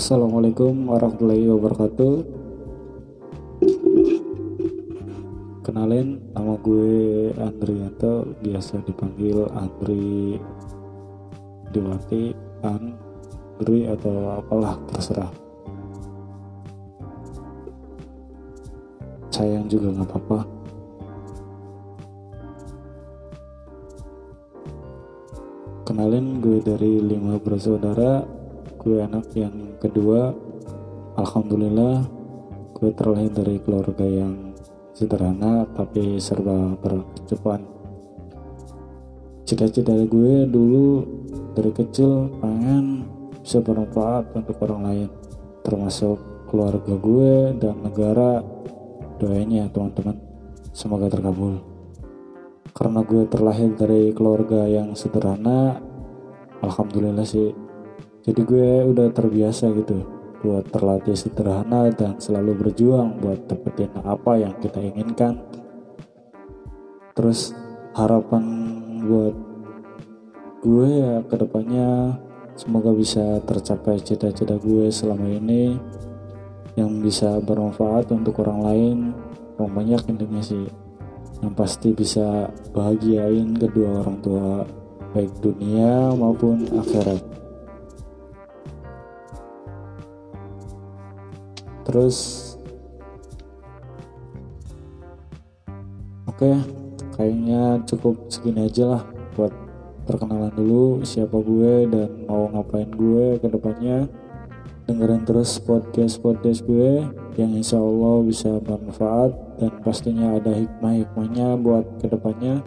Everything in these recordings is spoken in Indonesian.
Assalamualaikum warahmatullahi wabarakatuh. Kenalin nama gue Andrianto. Biasa dipanggil Andri Diwati Andri atau apalah terserah. Sayang juga nggak apa-apa. Kenalin gue dari lima bersaudara gue anak yang kedua alhamdulillah gue terlahir dari keluarga yang sederhana tapi serba berkecukupan. Cita-cita gue dulu dari kecil pengen bisa bermanfaat untuk orang lain termasuk keluarga gue dan negara. Doanya teman-teman semoga terkabul. Karena gue terlahir dari keluarga yang sederhana alhamdulillah sih jadi gue udah terbiasa gitu buat terlatih sederhana dan selalu berjuang buat dapetin apa yang kita inginkan. Terus harapan buat gue ya ke depannya semoga bisa tercapai cita-cita gue selama ini yang bisa bermanfaat untuk orang lain. Orang banyak intinya sih. Yang pasti bisa bahagiain kedua orang tua baik dunia maupun akhirat terus oke okay, kayaknya cukup segini aja lah buat perkenalan dulu siapa gue dan mau ngapain gue ke depannya. Dengerin terus podcast podcast gue yang insya Allah bisa bermanfaat dan pastinya ada hikmah-hikmahnya buat ke depannya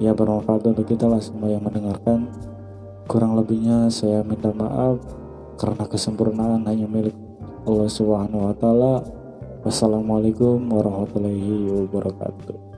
ya bermanfaat untuk kita lah semua yang mendengarkan. Kurang lebihnya saya minta maaf karena kesempurnaan hanya milik Allah Subhanahu wa taala. Wassalamualaikum warahmatullahi wabarakatuh.